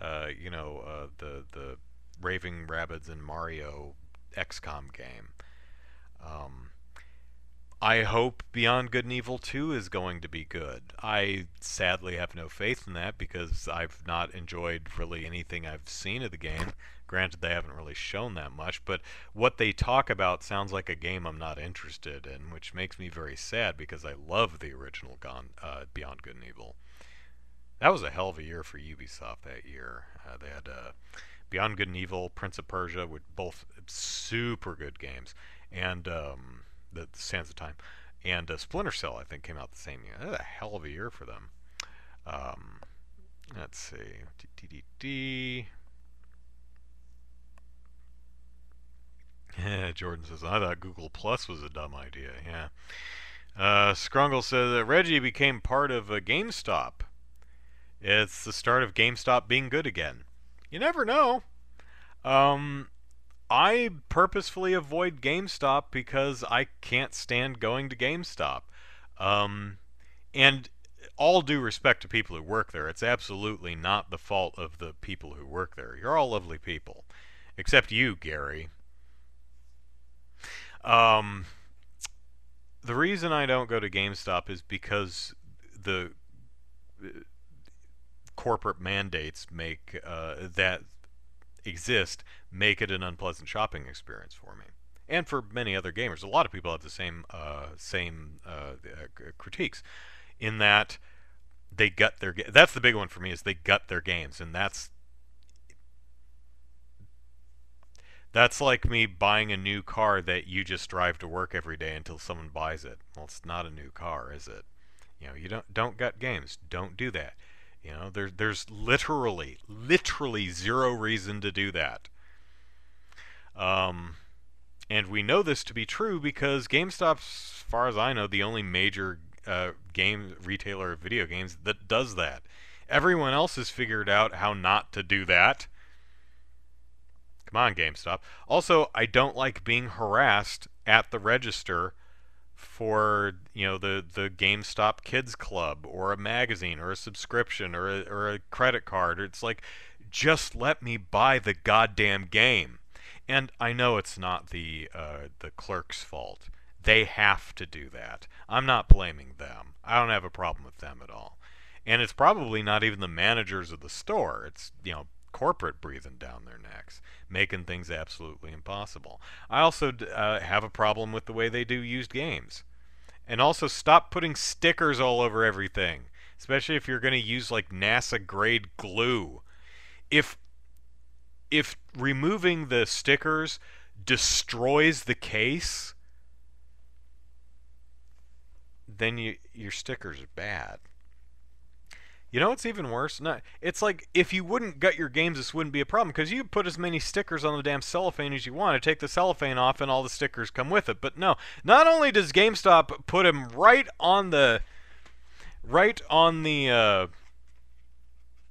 uh, you know, uh, the the Raving Rabbids and Mario XCOM game. Um, I hope Beyond Good and Evil 2 is going to be good. I sadly have no faith in that because I've not enjoyed really anything I've seen of the game. Granted, they haven't really shown that much, but what they talk about sounds like a game I'm not interested in, which makes me very sad because I love the original Gone, uh, Beyond Good and Evil. That was a hell of a year for Ubisoft that year. Uh, they had uh, Beyond Good and Evil, Prince of Persia, were both super good games, and um, the, the Sands of Time, and uh, Splinter Cell I think came out the same year. That was a hell of a year for them. Um, let's see, D D Yeah, Jordan says I thought Google Plus was a dumb idea. Yeah. Uh, Scrungle says that Reggie became part of uh, GameStop. It's the start of GameStop being good again. You never know. Um, I purposefully avoid GameStop because I can't stand going to GameStop. Um, and all due respect to people who work there, it's absolutely not the fault of the people who work there. You're all lovely people. Except you, Gary. Um, the reason I don't go to GameStop is because the uh, corporate mandates make uh, that exist make it an unpleasant shopping experience for me and for many other gamers. A lot of people have the same uh, same uh, uh critiques in that they gut their. That's the big one for me is they gut their games, and that's that's like me buying a new car that you just drive to work every day until someone buys it. Well, it's not a new car, is it? You know, you don't don't gut games. Don't do that. You know, there's there's literally literally zero reason to do that. Um, and we know this to be true because GameStop's, as far as I know, the only major uh, game retailer of video games that does that. Everyone else has figured out how not to do that. Come on, GameStop. Also, I don't like being harassed at the register for you know the the GameStop Kids Club or a magazine or a subscription or a, or a credit card. It's like just let me buy the goddamn game. And I know it's not the uh, the clerk's fault. They have to do that. I'm not blaming them. I don't have a problem with them at all. And it's probably not even the managers of the store. It's you know corporate breathing down their necks, making things absolutely impossible. I also uh, have a problem with the way they do used games. And also stop putting stickers all over everything, especially if you're going to use like NASA grade glue. If if removing the stickers destroys the case, then you, your stickers are bad. You know what's even worse? Not, it's like if you wouldn't gut your games, this wouldn't be a problem because you put as many stickers on the damn cellophane as you want. To take the cellophane off, and all the stickers come with it. But no, not only does GameStop put them right on the, right on the, uh,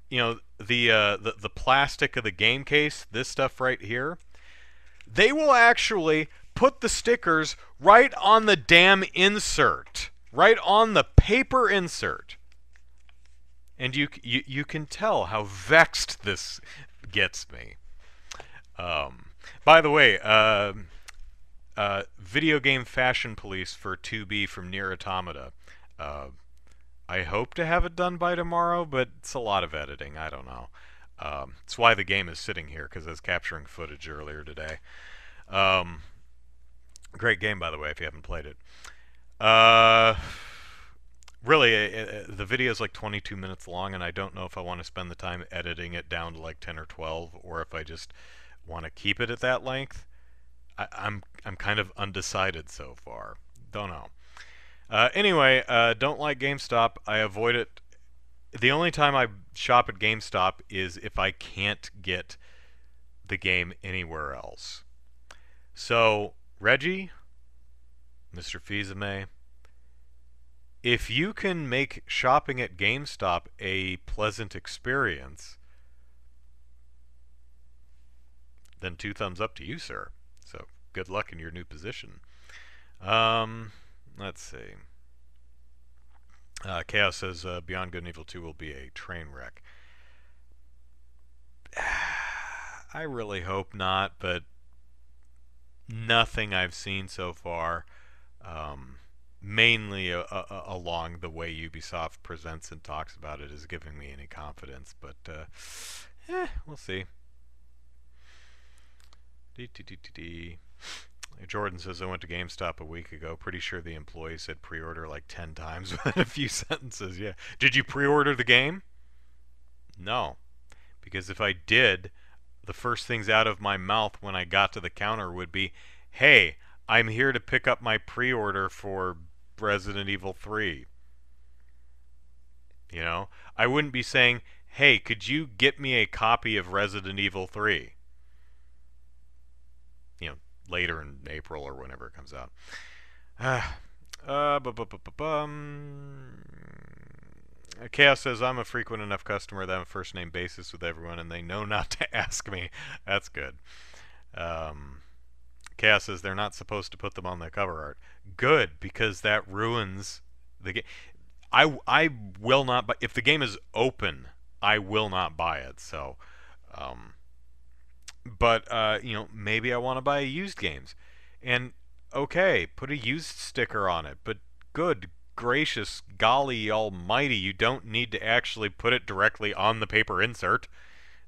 you know, the, uh, the the plastic of the game case, this stuff right here. They will actually put the stickers right on the damn insert, right on the paper insert and you you you can tell how vexed this gets me. Um, by the way, uh, uh, video game fashion police for 2B from NieR Automata. Uh, I hope to have it done by tomorrow, but it's a lot of editing. I don't know. Um, it's why the game is sitting here because I was capturing footage earlier today. Um, great game, by the way, if you haven't played it. Uh, really, it, it, the video is like 22 minutes long, and I don't know if I want to spend the time editing it down to like 10 or 12, or if I just want to keep it at that length. I, I'm I'm kind of undecided so far. Don't know. Uh, anyway, uh, don't like GameStop. I avoid it. The only time I shop at GameStop is if I can't get the game anywhere else. So, Reggie, Mr. Fils-Aimé, if you can make shopping at GameStop a pleasant experience, then two thumbs up to you, sir. So good luck in your new position. Um, let's see. Uh, Chaos says uh, Beyond Good and Evil 2 will be a train wreck. I really hope not, but nothing I've seen so far. Um, mainly a, a, along the way Ubisoft presents and talks about it is giving me any confidence, but uh, eh, we'll see. Jordan says I went to GameStop a week ago. Pretty sure the employee said pre-order like ten times within a few sentences. Yeah. Did you pre-order the game? No, because if I did, the first things out of my mouth when I got to the counter would be, "Hey, I'm here to pick up my pre-order for Resident Evil 3. You know, I wouldn't be saying, "Hey, could you get me a copy of Resident Evil 3?" You know, later in April or whenever it comes out. Uh, uh, bu- bu- bu- bum. Chaos says, I'm a frequent enough customer that I'm first name basis with everyone and they know not to ask me. That's good. Um, Chaos says they're not supposed to put them on the cover art. Good, because that ruins the game. I, I will not buy if the game is open. I will not buy it. So, um, but uh, you know, maybe I want to buy used games, and okay, put a used sticker on it. But good gracious golly almighty, you don't need to actually put it directly on the paper insert.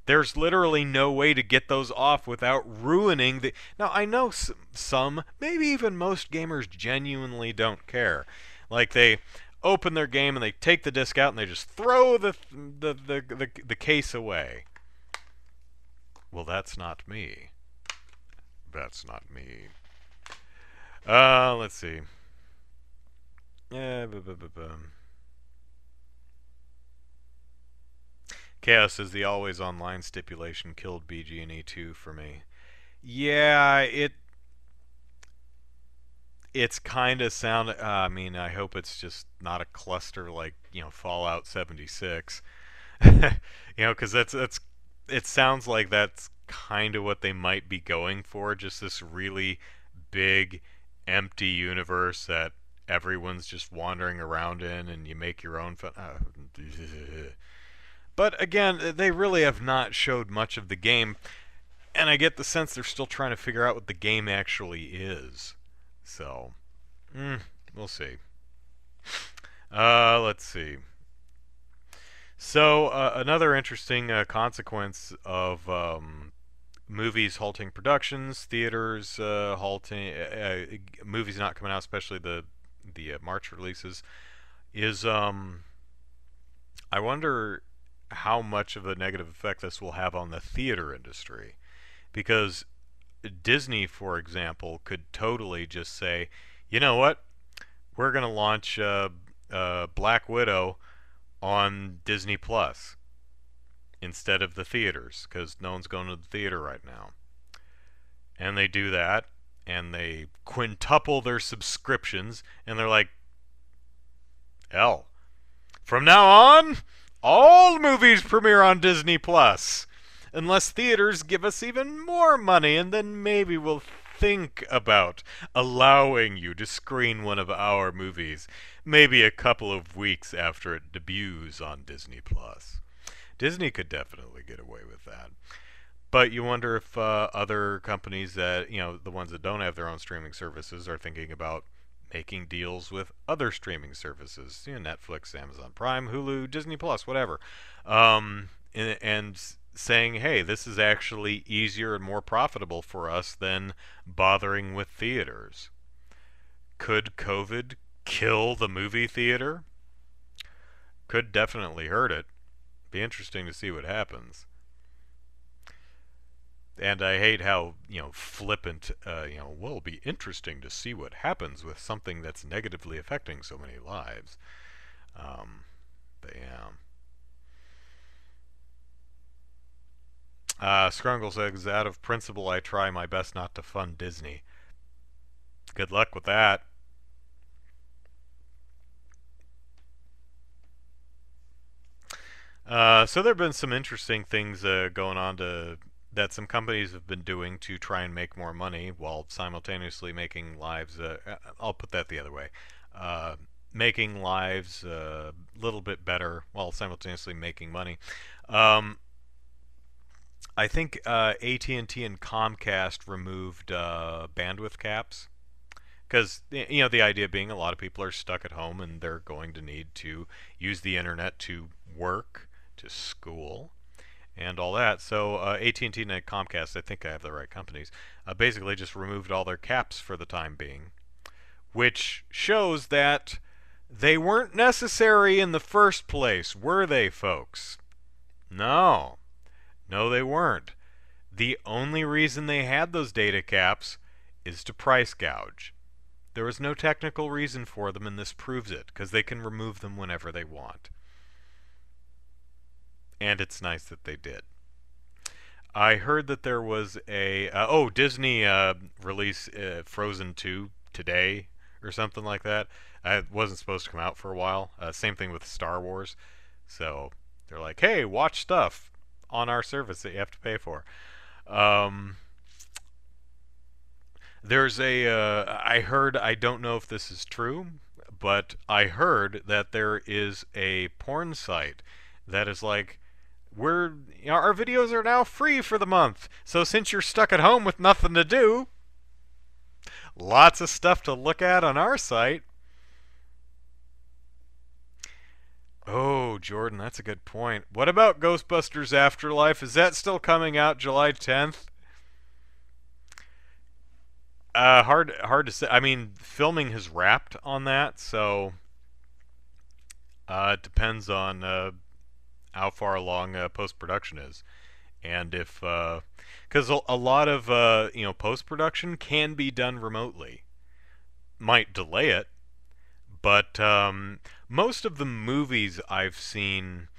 There's literally no way to get those off without ruining the. Now, I know some, maybe even most gamers genuinely don't care. Like, they open their game and they take the disc out and they just throw the, the, the, the, the case away. Well, that's not me. That's not me. Uh, let's see. Yeah, Chaos is the always online stipulation killed BG&E 2 for me. Yeah, it it's kind of sound uh, I mean, I hope it's just not a cluster like, you know, Fallout 76. you know, cuz that's that's it sounds like that's kind of what they might be going for, just this really big empty universe that everyone's just wandering around in and you make your own fun- uh, But again, they really have not showed much of the game, and I get the sense they're still trying to figure out what the game actually is. So, mm, we'll see. Uh, let's see. So uh, another interesting uh, consequence of um, movies halting productions, theaters uh, halting, uh, uh, movies not coming out, especially the the uh, March releases, is um, I wonder how much of a negative effect this will have on the theater industry, because Disney, for example, could totally just say, you know what, we're going to launch uh, uh, Black Widow on Disney Plus instead of the theaters because no one's going to the theater right now. And they do that and they quintuple their subscriptions and they're like, hell, from now on, all movies premiere on Disney Plus. Unless theaters give us even more money, and then maybe we'll think about allowing you to screen one of our movies, maybe a couple of weeks after it debuts on Disney Plus. Disney could definitely get away with that. But you wonder if uh, other companies that, you know, the ones that don't have their own streaming services are thinking about making deals with other streaming services, you know, Netflix, Amazon Prime, Hulu, Disney Plus, whatever. Um, and, and saying, hey, this is actually easier and more profitable for us than bothering with theaters. Could COVID kill the movie theater? Could definitely hurt it. Be interesting to see what happens. And I hate how, you know, flippant, uh, you know, it'll be interesting to see what happens with something that's negatively affecting so many lives. Um, but yeah. Uh, Scrungle says, out of principle, I try my best not to fund Disney. Good luck with that. Uh, so there have been some interesting things uh, going on to that some companies have been doing to try and make more money while simultaneously making lives. Uh, uh I'll put that the other way. Uh, making lives a little bit better while simultaneously making money. Um, I think uh, AT&T and Comcast removed uh, bandwidth caps because you know the idea being a lot of people are stuck at home and they're going to need to use the internet to work, to school, and all that. So uh, AT&T and Comcast, I think I have the right companies, uh, basically just removed all their caps for the time being, which shows that they weren't necessary in the first place, were they, folks? No. No, they weren't. The only reason they had those data caps is to price gouge. There was no technical reason for them, and this proves it, because they can remove them whenever they want. And it's nice that they did. I heard that there was a uh, oh Disney uh, release uh, Frozen 2 today or something like that. it wasn't supposed to come out for a while. Uh, same thing with Star Wars. So they're like, hey, watch stuff on our service that you have to pay for. Um, there's a. Uh, I heard, I don't know if this is true, but I heard that there is a porn site that is like, we're, you know, our videos are now free for the month. So since you're stuck at home with nothing to do, lots of stuff to look at on our site. Oh, Jordan, that's a good point. What about Ghostbusters Afterlife? Is that still coming out July 10th? Uh, hard, hard to say. I mean, filming has wrapped on that, so uh, it depends on uh, how far along uh, post production is, and if because uh, a, lot of uh, you know post production can be done remotely. Might delay it, but um, most of the movies I've seen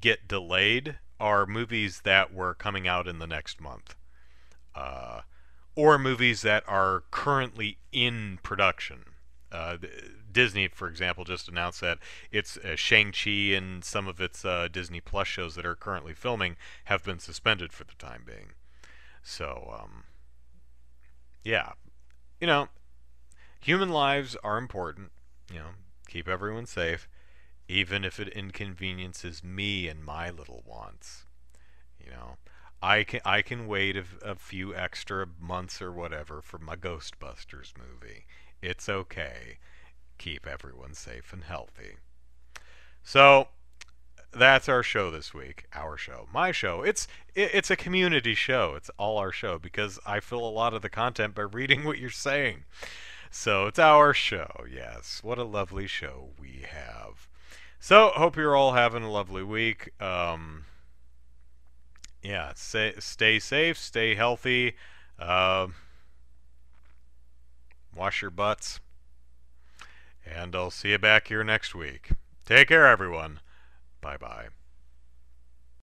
get delayed are movies that were coming out in the next month. Uh, or movies that are currently in production. Uh, Disney, for example, just announced that it's uh, Shang-Chi and some of its uh, Disney Plus shows that are currently filming have been suspended for the time being. So, um, yeah. You know, human lives are important. You know, keep everyone safe, even if it inconveniences me and my little wants. You know, I can I can wait a, a few extra months or whatever for my Ghostbusters movie. It's okay. Keep everyone safe and healthy. So, that's our show this week. Our show, my show. It's it's a community show. It's all our show because I fill a lot of the content by reading what you're saying. So it's our show. Yes, what a lovely show we have. So hope you're all having a lovely week. Um, yeah, stay, stay safe, stay healthy. Uh, wash your butts. And I'll see you back here next week. Take care, everyone. Bye bye.